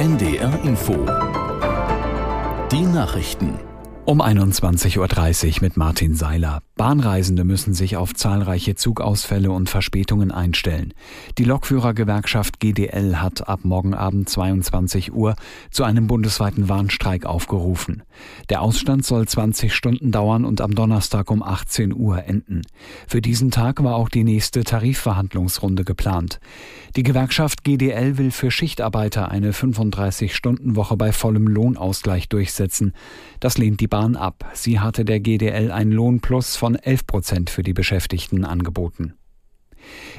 NDR Info. Die Nachrichten. Um 21.30 Uhr mit Martin Seiler. Bahnreisende müssen sich auf zahlreiche Zugausfälle und Verspätungen einstellen. Die Lokführergewerkschaft GDL hat ab morgen Abend 22 Uhr zu einem bundesweiten Warnstreik aufgerufen. Der Ausstand soll 20 Stunden dauern und am Donnerstag um 18 Uhr enden. Für diesen Tag war auch die nächste Tarifverhandlungsrunde geplant. Die Gewerkschaft GDL will für Schichtarbeiter eine 35-Stunden-Woche bei vollem Lohnausgleich durchsetzen. Das lehnt die Bahn ab. Sie hatte der GDL ein Lohnplus von 11 Prozent für die Beschäftigten angeboten.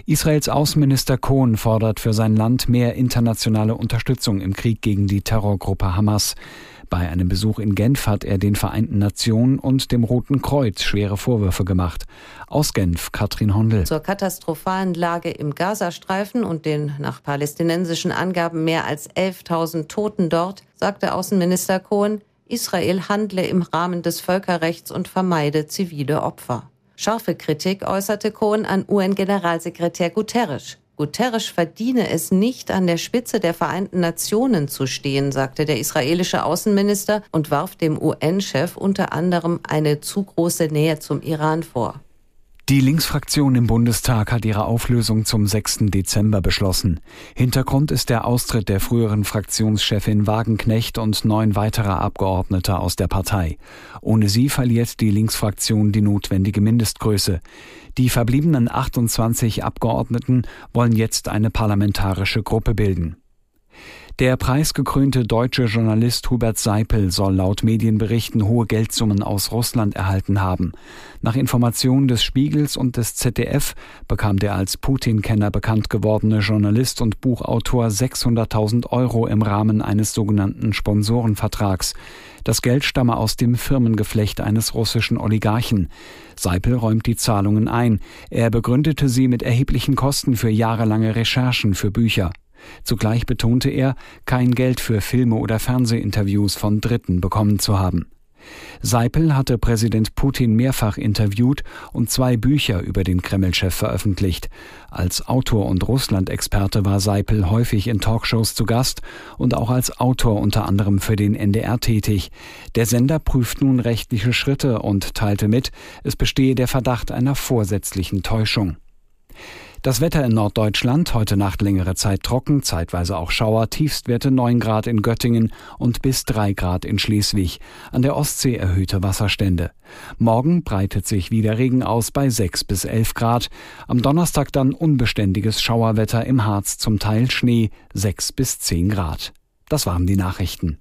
Israels Außenminister Cohn fordert für sein Land mehr internationale Unterstützung im Krieg gegen die Terrorgruppe Hamas. Bei einem Besuch in Genf hat er den Vereinten Nationen und dem Roten Kreuz schwere Vorwürfe gemacht. Aus Genf, Katrin Hondel. Zur katastrophalen Lage im Gazastreifen und den nach palästinensischen Angaben mehr als 11.000 Toten dort, sagte Außenminister Cohn, Israel handle im Rahmen des Völkerrechts und vermeide zivile Opfer. Scharfe Kritik äußerte Cohen an UN-Generalsekretär Guterres. Guterres verdiene es nicht, an der Spitze der Vereinten Nationen zu stehen, sagte der israelische Außenminister und warf dem UN-Chef unter anderem eine zu große Nähe zum Iran vor. Die Linksfraktion im Bundestag hat ihre Auflösung zum 6. Dezember beschlossen. Hintergrund ist der Austritt der früheren Fraktionschefin Wagenknecht und neun weiterer Abgeordneter aus der Partei. Ohne sie verliert die Linksfraktion die notwendige Mindestgröße. Die verbliebenen 28 Abgeordneten wollen jetzt eine parlamentarische Gruppe bilden. Der preisgekrönte deutsche Journalist Hubert Seipel soll laut Medienberichten hohe Geldsummen aus Russland erhalten haben. Nach Informationen des Spiegels und des ZDF bekam der als Putin-Kenner bekannt gewordene Journalist und Buchautor 600.000 Euro im Rahmen eines sogenannten Sponsorenvertrags. Das Geld stamme aus dem Firmengeflecht eines russischen Oligarchen. Seipel räumt die Zahlungen ein. Er begründete sie mit erheblichen Kosten für jahrelange Recherchen für Bücher. Zugleich betonte er, kein Geld für Filme oder Fernsehinterviews von Dritten bekommen zu haben. Seipel hatte Präsident Putin mehrfach interviewt und zwei Bücher über den Kreml-Chef veröffentlicht. Als Autor und Russland-Experte war Seipel häufig in Talkshows zu Gast und auch als Autor unter anderem für den NDR tätig. Der Sender prüft nun rechtliche Schritte und teilte mit, es bestehe der Verdacht einer vorsätzlichen Täuschung. Das Wetter in Norddeutschland, heute Nacht längere Zeit trocken, zeitweise auch Schauer, Tiefstwerte 9 Grad in Göttingen und bis 3 Grad in Schleswig. An der Ostsee erhöhte Wasserstände. Morgen breitet sich wieder Regen aus bei 6 bis 11 Grad. Am Donnerstag dann unbeständiges Schauerwetter im Harz, zum Teil Schnee 6 bis 10 Grad. Das waren die Nachrichten.